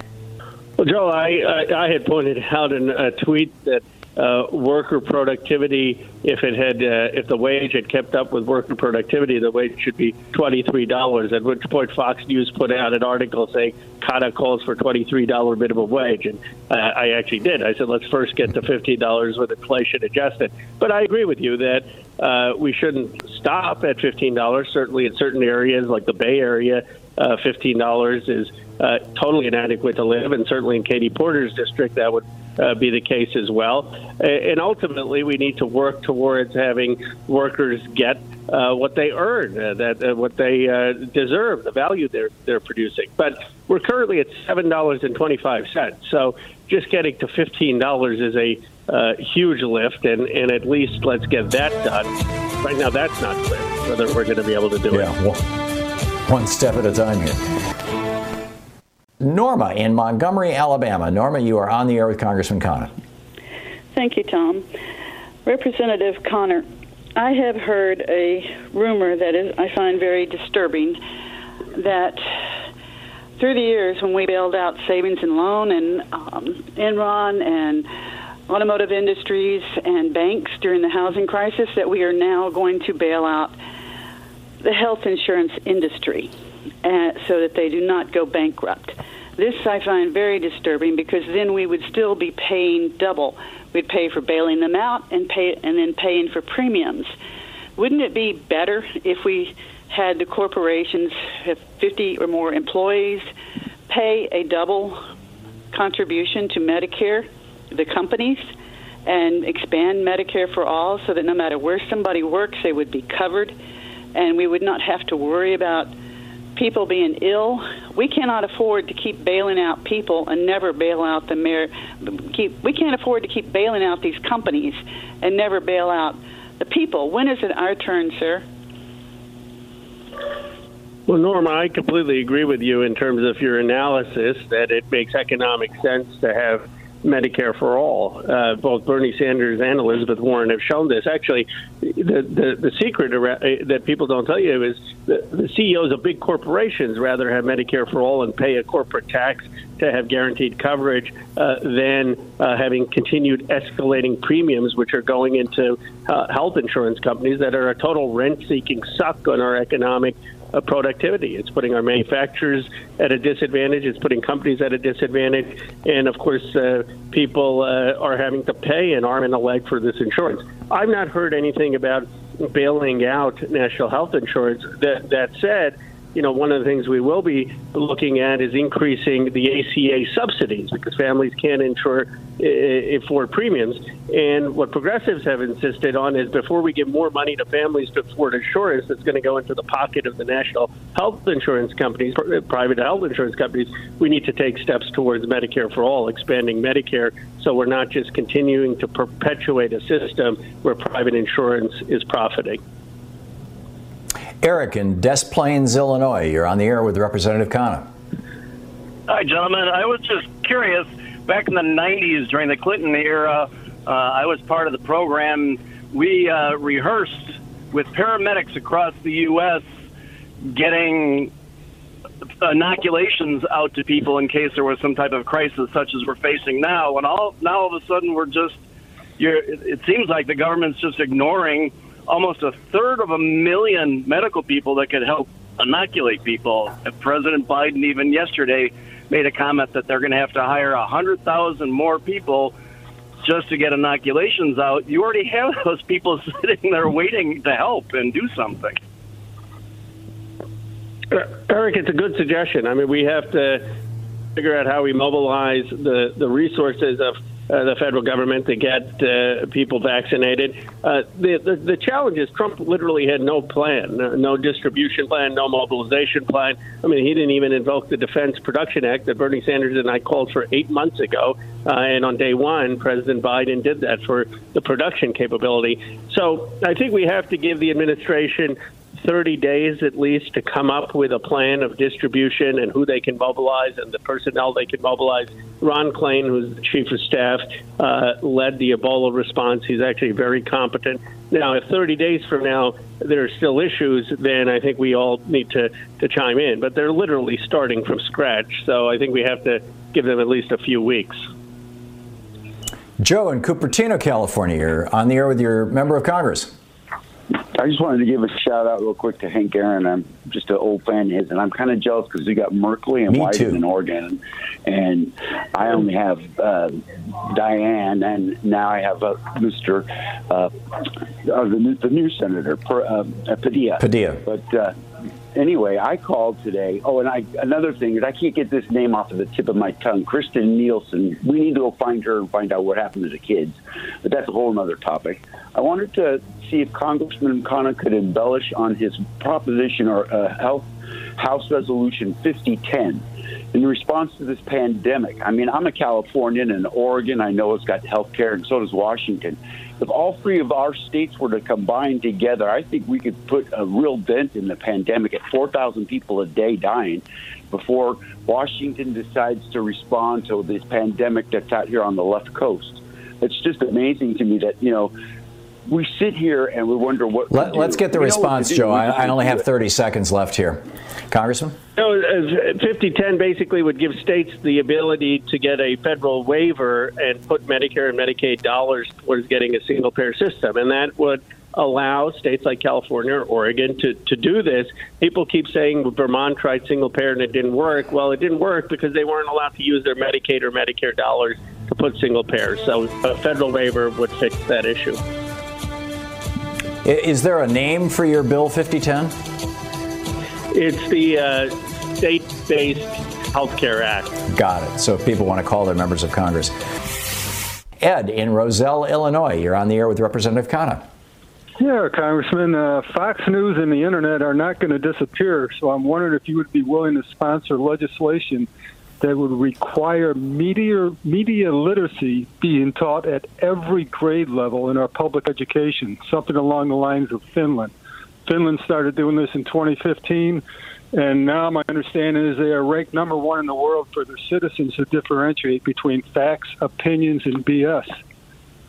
Well, Joe, I, I, I had pointed out in a tweet that uh, worker productivity, if it had, uh, if the wage had kept up with worker productivity, the wage should be twenty three dollars. At which point, Fox News put out an article saying Khanna calls for twenty three dollar minimum wage, and uh, I actually did. I said let's first get to fifteen dollars with inflation adjusted. But I agree with you that uh, we shouldn't stop at fifteen dollars. Certainly, in certain areas like the Bay Area, uh, fifteen dollars is uh, totally inadequate to live, and certainly in Katie Porter's district, that would uh, be the case as well. And ultimately, we need to work towards having workers get uh, what they earn, uh, that uh, what they uh, deserve, the value they're they're producing. But we're currently at seven dollars and twenty five cents. So just getting to fifteen dollars is a uh, huge lift, and, and at least let's get that done. Right now, that's not clear whether we're going to be able to do yeah, it. One, one step at a time here. Norma in Montgomery, Alabama. Norma, you are on the air with Congressman Khanna. Thank you, Tom. Representative Khanna, I have heard a rumor that is, I find very disturbing that through the years when we bailed out savings and loan and um, Enron and automotive industries and banks during the housing crisis, that we are now going to bail out the health insurance industry so that they do not go bankrupt. This I find very disturbing because then we would still be paying double. We'd pay for bailing them out and pay and then paying for premiums. Wouldn't it be better if we had the corporations have 50 or more employees pay a double contribution to Medicare, the companies, and expand Medicare for all so that no matter where somebody works, they would be covered and we would not have to worry about people being ill. We cannot afford to keep bailing out people and never bail out the mayor. Keep, we can't afford to keep bailing out these companies and never bail out the people. When is it our turn, sir? Well, Norma, I completely agree with you in terms of your analysis that it makes economic sense to have Medicare for all. Uh, both Bernie Sanders and Elizabeth Warren have shown this. Actually, the the, the secret uh, that people don't tell you is the, the CEOs of big corporations rather have Medicare for all and pay a corporate tax to have guaranteed coverage uh, than uh, having continued escalating premiums, which are going into uh, health insurance companies that are a total rent-seeking suck on our economic productivity. It's putting our manufacturers at a disadvantage. It's putting companies at a disadvantage, and of course, uh, people uh, are having to pay an arm and a leg for this insurance. I've not heard anything about bailing out national health insurance. That that said you know, one of the things we will be looking at is increasing the ACA subsidies because families can't insure uh, afford premiums. And what progressives have insisted on is before we give more money to families to afford insurance that's going to go into the pocket of the national health insurance companies, private health insurance companies, we need to take steps towards Medicare for all, expanding Medicare so we're not just continuing to perpetuate a system where private insurance is profiting. Eric in Des Plaines, Illinois. You're on the air with Representative Khanna. Hi, gentlemen. I was just curious. Back in the 90s, during the Clinton era, uh, I was part of the program. We uh, rehearsed with paramedics across the U.S. getting inoculations out to people in case there was some type of crisis such as we're facing now. And all now all of a sudden we're just, you're, it seems like the government's just ignoring almost a third of a million medical people that could help inoculate people. President Biden, even yesterday, made a comment that they're going to have to hire 100,000 more people just to get inoculations out. You already have those people sitting there waiting to help and do something. Eric, it's a good suggestion. I mean, we have to figure out how we mobilize the, the resources of uh, the federal government to get uh, people vaccinated. Uh, the, the, the challenge is Trump literally had no plan, no, distribution plan, no mobilization plan. I mean, he didn't even invoke the Defense Production Act that Bernie Sanders and I called for eight months ago. Uh, and on day one, President Biden did that for the production capability. So I think we have to give the administration 30 days at least to come up with a plan of distribution and who they can mobilize and the personnel they can mobilize. Ron Klain, who's the chief of staff, uh, led the Ebola response. He's actually very competent. Now, if 30 days from now there are still issues, then I think we all need to, to chime in. But they're literally starting from scratch, so I think we have to give them at least a few weeks. Joe in Cupertino, California, you're on the air with your member of Congress. I just wanted to give a shout out real quick to Hank Aaron. I'm just an old fan of his, and I'm kind of jealous because we got Merkley and too. in Oregon, and I only have uh, Diane, and now I have uh, Mr. Uh, uh, the, new, the new senator, per, uh, Padilla. Padilla. But uh, anyway, I called today. Oh, and I another thing is I can't get this name off of the tip of my tongue. Kirstjen Nielsen. We need to go find her and find out what happened to the kids. But that's a whole other topic. I wanted to see if Congressman Khanna could embellish on his proposition or uh, health House Resolution 5010 in response to this pandemic. I mean, I'm a Californian and Oregon. I know it's got health care, and so does Washington. If all three of our states were to combine together, I think we could put a real dent in the pandemic at 4,000 people a day dying before Washington decides to respond to this pandemic that's out here on the left coast. It's just amazing to me that, you know, we sit here and we wonder what. to Let, us get the We know what to response. Joe. I, I only have 30 seconds left here. Congressman? No, uh, 5010 basically would give states the ability to get a federal waiver and put Medicare and Medicaid dollars towards getting a single payer system. And that would allow states like California or Oregon to, to do this. People keep saying Vermont tried single payer and it didn't work. Well, it didn't work because they weren't allowed to use their Medicaid or Medicare dollars to put single payer. So a federal waiver would fix that issue. I- Is there a name for your Bill 5010? It's the uh, state based healthcare act. Got it. So if people want to call their members of Congress. Ed in Roselle, Illinois, you're on the air with Representative Khanna. Yeah, Congressman, uh, Fox News and the Internet are not going to disappear, so I'm wondering if you would be willing to sponsor legislation that would require media, media literacy being taught at every grade level in our public education, something along the lines of Finland. Finland started doing this in 2015, and now my understanding is they are ranked number one in the world for their citizens to differentiate between facts, opinions, and BS.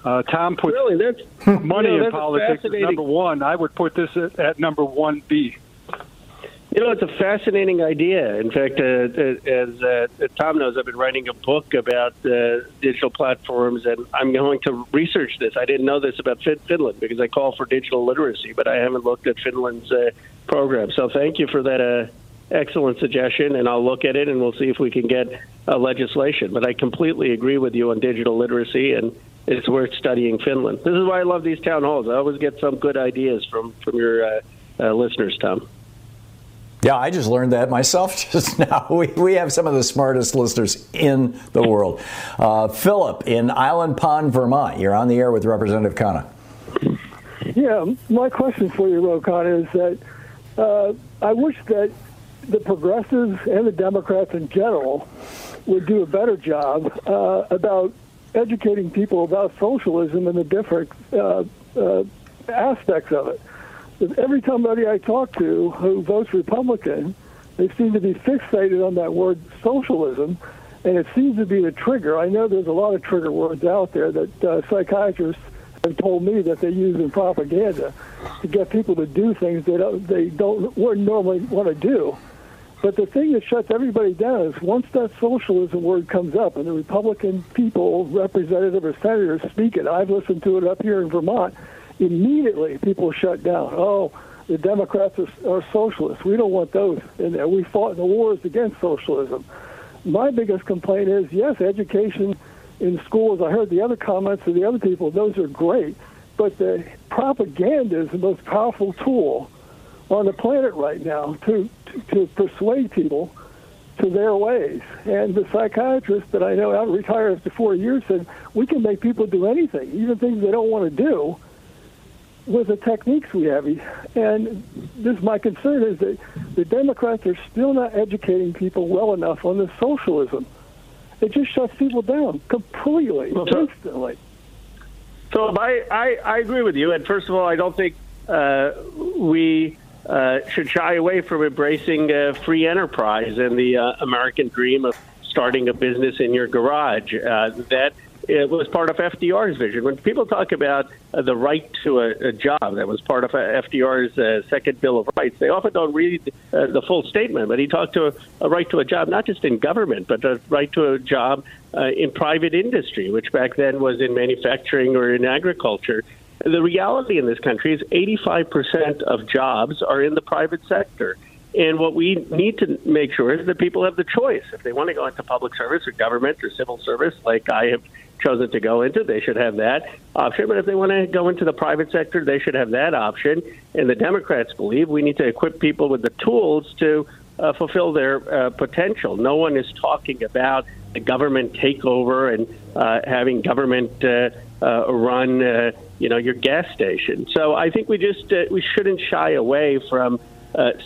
Uh, Tom puts really, that's, money you know, in that's politics at number one. I would put this at, at number one B. You know, it's a fascinating idea. In fact, uh, uh, as uh, Tom knows, I've been writing a book about uh, digital platforms, and I'm going to research this. I didn't know this about Fin- Finland because I call for digital literacy, but I haven't looked at Finland's uh, program. So thank you for that uh, excellent suggestion, and I'll look at it, and we'll see if we can get uh, legislation. But I completely agree with you on digital literacy, and it's worth studying Finland. This is why I love these town halls. I always get some good ideas from from your uh, uh, listeners, Tom. Yeah, I just learned that myself just now. We, we have some of the smartest listeners in the world. Uh, Philip in Island Pond, Vermont, you're on the air with Representative Khanna. Yeah, my question for you, Ro Khanna, is that uh, I wish that the progressives and the Democrats in general would do a better job uh, about educating people about socialism and the different uh, uh, aspects of it. Every time somebody I talk to who votes Republican, they seem to be fixated on that word socialism, and it seems to be the trigger. I know there's a lot of trigger words out there that uh, psychiatrists have told me that they use in propaganda to get people to do things they don't, they don't wouldn't normally want to do. But the thing that shuts everybody down is once that socialism word comes up and the Republican people, representative or senators speak it, I've listened to it up here in Vermont, immediately people shut down. Oh, the Democrats are, are socialists. We don't want those in there. We fought in the wars against socialism. My biggest complaint is yes, education in schools. I heard the other comments of the other people; those are great, but the propaganda is the most powerful tool on the planet right now to to, to persuade people to their ways. And the psychiatrist that I know out retired after four years said we can make people do anything, even things they don't want to do, with the techniques we have. And this my concern is that the Democrats are still not educating people well enough on the socialism. It just shuts people down completely, Well, so- instantly. So I, I, I agree with you. And first of all, I don't think uh, we uh, should shy away from embracing uh, free enterprise and the uh, American dream of starting a business in your garage. Uh, that it was part of FDR's vision. When people talk about uh, the right to a, a, job that was part of FDR's uh, second Bill of Rights, they often don't read uh, the full statement. But he talked to a, a, right to a job, not just in government, but a right to a job uh, in private industry, which back then was in manufacturing or in agriculture. The reality in this country is 85% of jobs are in the private sector. And what we need to make sure is that people have the choice. If they want to go into public service or government or civil service, like I have chosen to go into, they should have that option. But if they want to go into the private sector, they should have that option. And the Democrats believe we need to equip people with the tools to uh, fulfill their uh, potential. No one is talking about the government takeover and uh, having government uh, uh, run, uh, you know, your gas station. So I think we just we shouldn't shy away from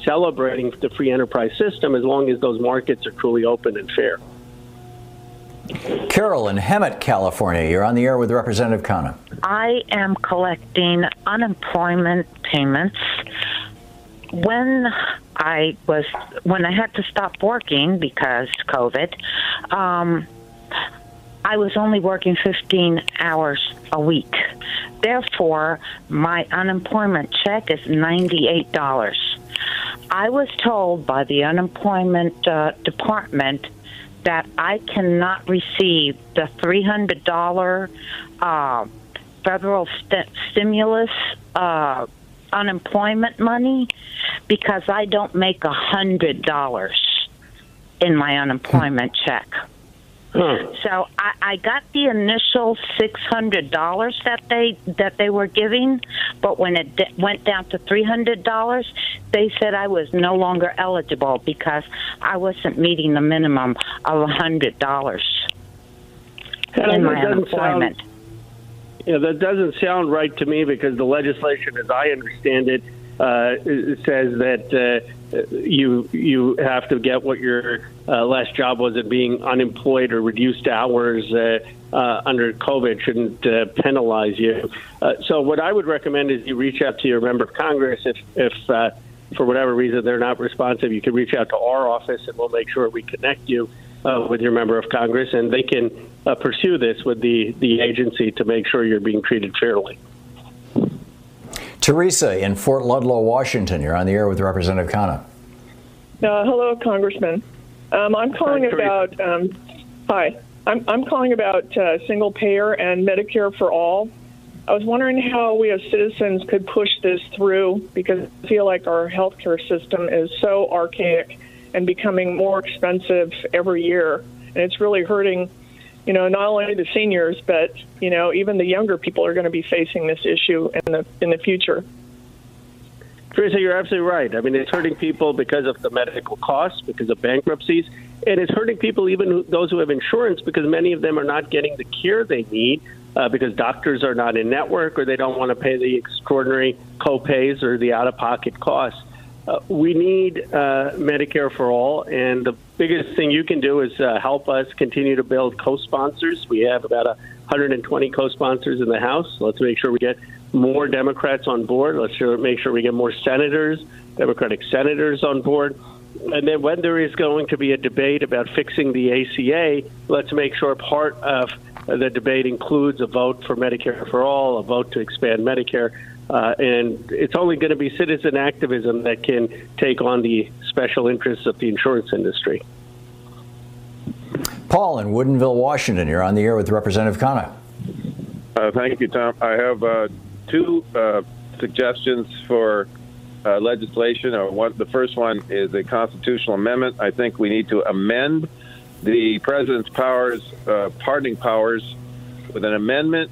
celebrating the free enterprise system as long as those markets are truly open and fair. Carol in Hemet, California, you're on the air with Representative Khanna. I am collecting unemployment payments. When I was when I had to stop working because COVID, um, I was only working 15 hours a week. Therefore, my unemployment check is $98. I was told by the unemployment uh, department that I cannot receive the $300 uh, federal st- stimulus uh, unemployment money because I don't make a $100 in my unemployment check. So I, I got the initial six hundred dollars that they that they were giving, but when it d- went down to three hundred dollars, they said I was no longer eligible because I wasn't meeting the minimum of a hundred dollars in my unemployment. Sound, yeah, that doesn't sound right to me because the legislation, as I understand it, uh, says that. Uh, you you have to get what your uh, last job was at being unemployed or reduced hours uh, uh, under COVID shouldn't uh, penalize you. Uh, so what I would recommend is you reach out to your member of Congress if if uh, for whatever reason they're not responsive, you can reach out to our office and we'll make sure we connect you with your member of Congress and they can pursue this with the the agency to make sure you're being treated fairly. Teresa in Port Ludlow, Washington. You're on the air with Representative Khanna. Uh, hello, Congressman. Um, I'm calling hi, about. Um, hi, I'm, I'm calling about uh, single payer and Medicare for all. I was wondering how we as citizens could push this through because I feel like our healthcare system is so archaic and becoming more expensive every year, and it's really hurting. You know, not only the seniors, but you know, even the younger people are going to be facing this issue in the in the future. Teresa, you're absolutely right. I mean, it's hurting people because of the medical costs, because of bankruptcies, and it's hurting people, even those who have insurance, because many of them are not getting the care they need uh, because doctors are not in network or they don't want to pay the extraordinary copays or the out of pocket costs. Uh, we need uh, Medicare for all, and the biggest thing you can do is uh, help us continue to build co sponsors. We have about 120 co sponsors in the House. Let's make sure we get more Democrats on board. Let's make sure we get more senators, Democratic senators on board. And then when there is going to be a debate about fixing the ACA, let's make sure part of the debate includes a vote for Medicare for all, a vote to expand Medicare. Uh, and it's only going to be citizen activism that can take on the special interests of the insurance industry. Paul in Woodinville, Washington, you're on the air with Representative Khanna. Uh, thank you, Tom. I have uh, two uh, suggestions for uh, legislation. Or one, the first one is a constitutional amendment. I think we need to amend the president's powers, uh, pardoning powers, with an amendment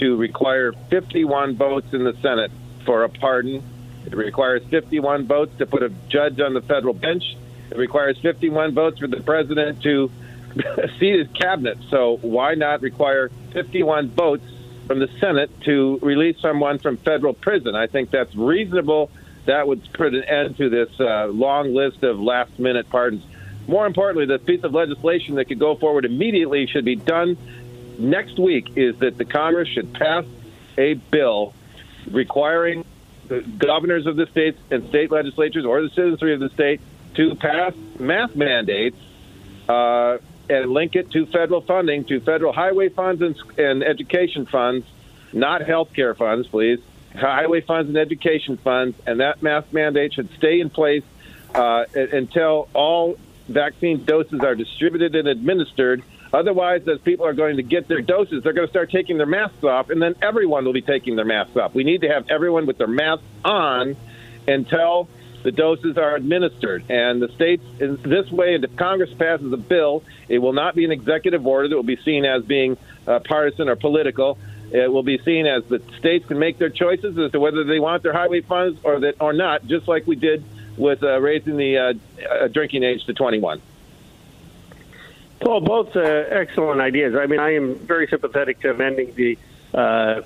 to require 51 votes in the Senate for a pardon. It requires 51 votes to put a judge on the federal bench. It requires 51 votes for the president to seat his cabinet. So why not require 51 votes from the Senate to release someone from federal prison. I think that's reasonable. That would put an end to this uh, long list of last minute pardons. More importantly, the piece of legislation that could go forward immediately should be done next week is that the Congress should pass a bill requiring the governors of the states and state legislatures or the citizenry of the state to pass mask mandates uh, and link it to federal funding, to federal highway funds and, and education funds, not health care funds, please. Highway funds and education funds, and that mask mandate should stay in place uh, until all vaccine doses are distributed and administered. Otherwise, as people are going to get their doses, they're going to start taking their masks off, and then everyone will be taking their masks off. We need to have everyone with their masks on until the doses are administered. And the states, in this way, if Congress passes a bill, it will not be an executive order that will be seen as being uh, partisan or political. It will be seen as the states can make their choices as to whether they want their highway funds or that or not, just like we did with uh, raising the uh, uh drinking age to 21. Paul, both uh, excellent ideas. I mean, I am very sympathetic to amending the uh,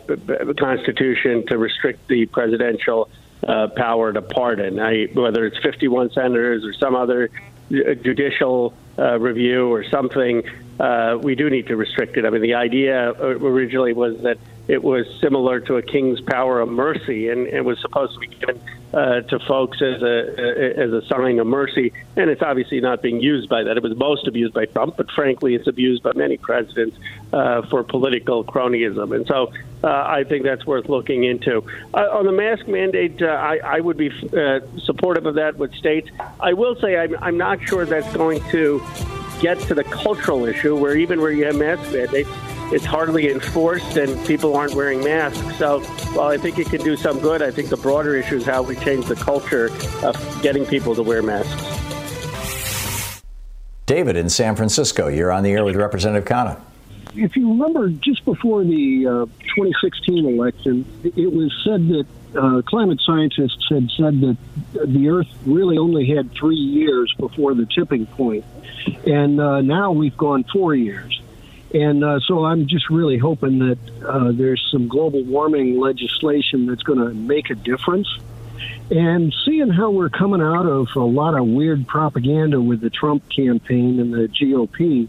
Constitution to restrict the presidential uh, power to pardon. I, whether it's 51 senators or some other judicial uh, review or something, uh, we do need to restrict it. I mean, the idea originally was that it was similar to a king's power of mercy, and it was supposed to be given uh, to folks as a as a sign of mercy. And it's obviously not being used by that. It was most abused by Trump, but frankly, it's abused by many presidents uh, for political cronyism. And so, uh, I think that's worth looking into. Uh, on the mask mandate, uh, I, I would be uh, supportive of that with states. I will say I'm, I'm not sure that's going to get to the cultural issue where even where you have mask mandates it's hardly enforced and people aren't wearing masks. So while I think it can do some good, I think the broader issue is how we change the culture of getting people to wear masks. David in San Francisco, you're on the air with Representative Khanna. If you remember, just before the uh, 2016 election, it was said that uh, climate scientists had said that the Earth really only had three years before the tipping point, and uh, now we've gone four years. And uh, so I'm just really hoping that uh, there's some global warming legislation that's going to make a difference. And seeing how we're coming out of a lot of weird propaganda with the Trump campaign and the GOP,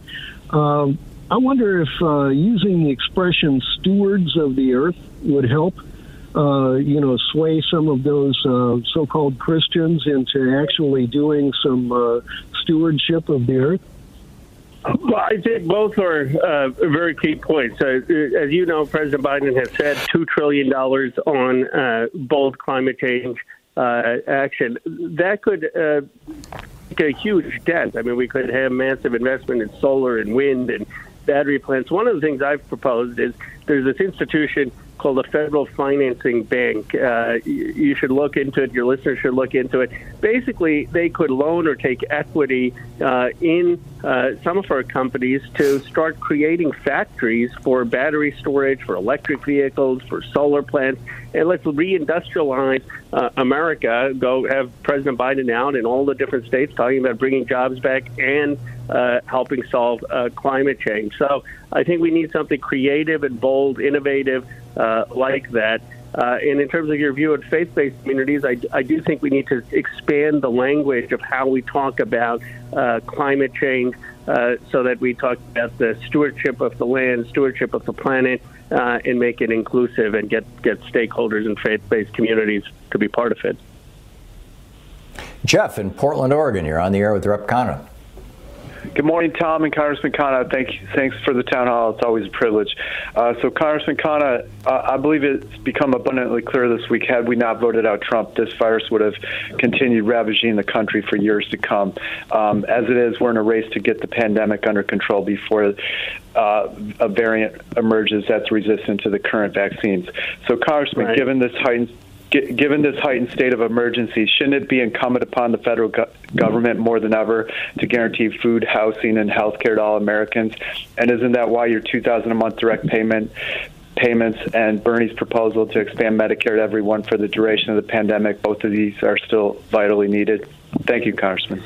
um, I wonder if uh, using the expression stewards of the earth would help. Uh, you know, sway some of those uh, so-called Christians into actually doing some uh, stewardship of the earth. Well, I think both are uh, very key points. Uh, as you know, President Biden has said $2 trillion on uh, both climate change uh, action. That could uh, make a huge dent. I mean, we could have massive investment in solar and wind and battery plants. One of the things I've proposed is there's this institution called the Federal Financing Bank. Uh, you, should look into it. Your listeners should look into it. Basically, they could loan or take equity uh, in uh, some of our companies to start creating factories for battery storage, for electric vehicles, for solar plants, and let's reindustrialize uh, America. Go have President Biden out in all the different states talking about bringing jobs back and uh, helping solve uh, climate change. So I think we need something creative and bold, innovative uh, like that. Uh, and in terms of your view of faith-based communities, I, I, do think we need to expand the language of how we talk about uh, climate change, uh, so that we talk about the stewardship of the land, stewardship of the planet, uh, and make it inclusive and get get stakeholders and faith-based communities to be part of it. Jeff in Portland, Oregon, you're on the air with Rep. Khanna. Good morning, Tom and Congressman Khanna. Thank you, thanks for the town hall. It's always a privilege. Uh, so, Congressman Khanna, uh, I believe it's become abundantly clear this week. Had we not voted out Trump, this virus would have continued ravaging the country for years to come. Um, as it is, we're in a race to get the pandemic under control before uh, a variant emerges that's resistant to the current vaccines. So, Congressman, right. given this heightened given this heightened state of emergency, shouldn't it be incumbent upon the federal go- government more than ever to guarantee food, housing, and health care to all Americans? And isn't that why your 2000 a month direct payment payments and Bernie's proposal to expand Medicare to everyone for the duration of the pandemic, both of these are still vitally needed? Thank you, Congressman.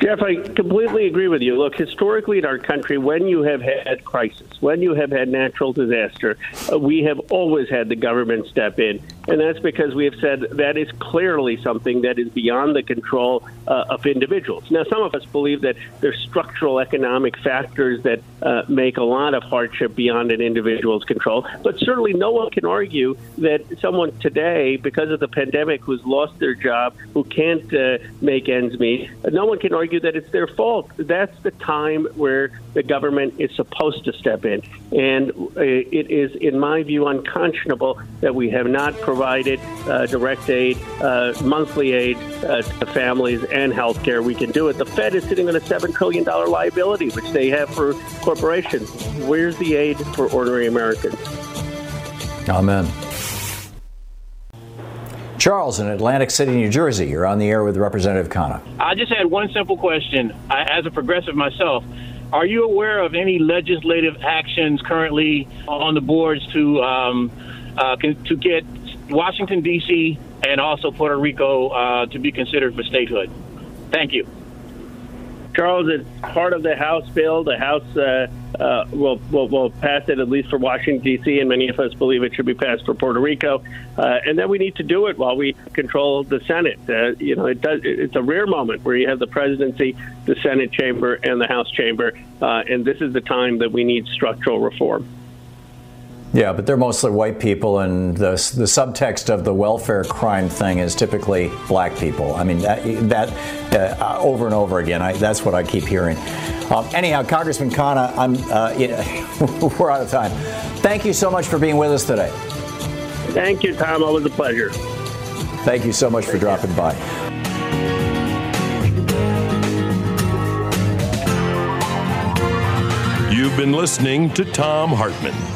Jeff, I completely agree with you. Look, historically in our country, when you have had crisis, when you have had natural disaster, uh, we have always had the government step in and that's because we have said that is clearly something that is beyond the control uh, of individuals. Now, some of us believe that there's structural economic factors that uh, make a lot of hardship beyond an individual's control, but certainly no one can argue that someone today, because of the pandemic, who's lost their job, who can't uh, make ends meet, no one can argue that it's their fault. That's the time where the government is supposed to step in. And uh, it is, in my view, unconscionable that we have not uh, direct aid, uh, monthly aid uh, to families and health care. We can do it. The Fed is sitting on a $7 trillion liability, which they have for corporations. Where's the aid for ordinary Americans? Amen. Charles in Atlantic City, New Jersey. You're on the air with Representative Khanna. I just had one simple question. I, as a progressive myself, are you aware of any legislative actions currently on the boards to um, uh, to get Washington D.C. and also Puerto Rico uh, to be considered for statehood? Thank you. Charles, it's part of the House bill. The House uh, uh, will, will, will pass it at least for Washington D.C., and many of us believe it should be passed for Puerto Rico. Uh, and then we need to do it while we control the Senate. Uh, you know, it does. It's a rare moment where you have the presidency, the Senate chamber, and the House chamber, uh, and this is the time that we need structural reform. Yeah, but they're mostly white people, and the, the subtext of the welfare crime thing is typically black people. I mean, that, that uh, over and over again, I, that's what I keep hearing. Um, anyhow, Congressman Khanna, I'm, uh, we're out of time. Thank you so much for being with us today. Thank you, Thom. Always a pleasure. Thank you so much for dropping by. You've been listening to Thom Hartmann.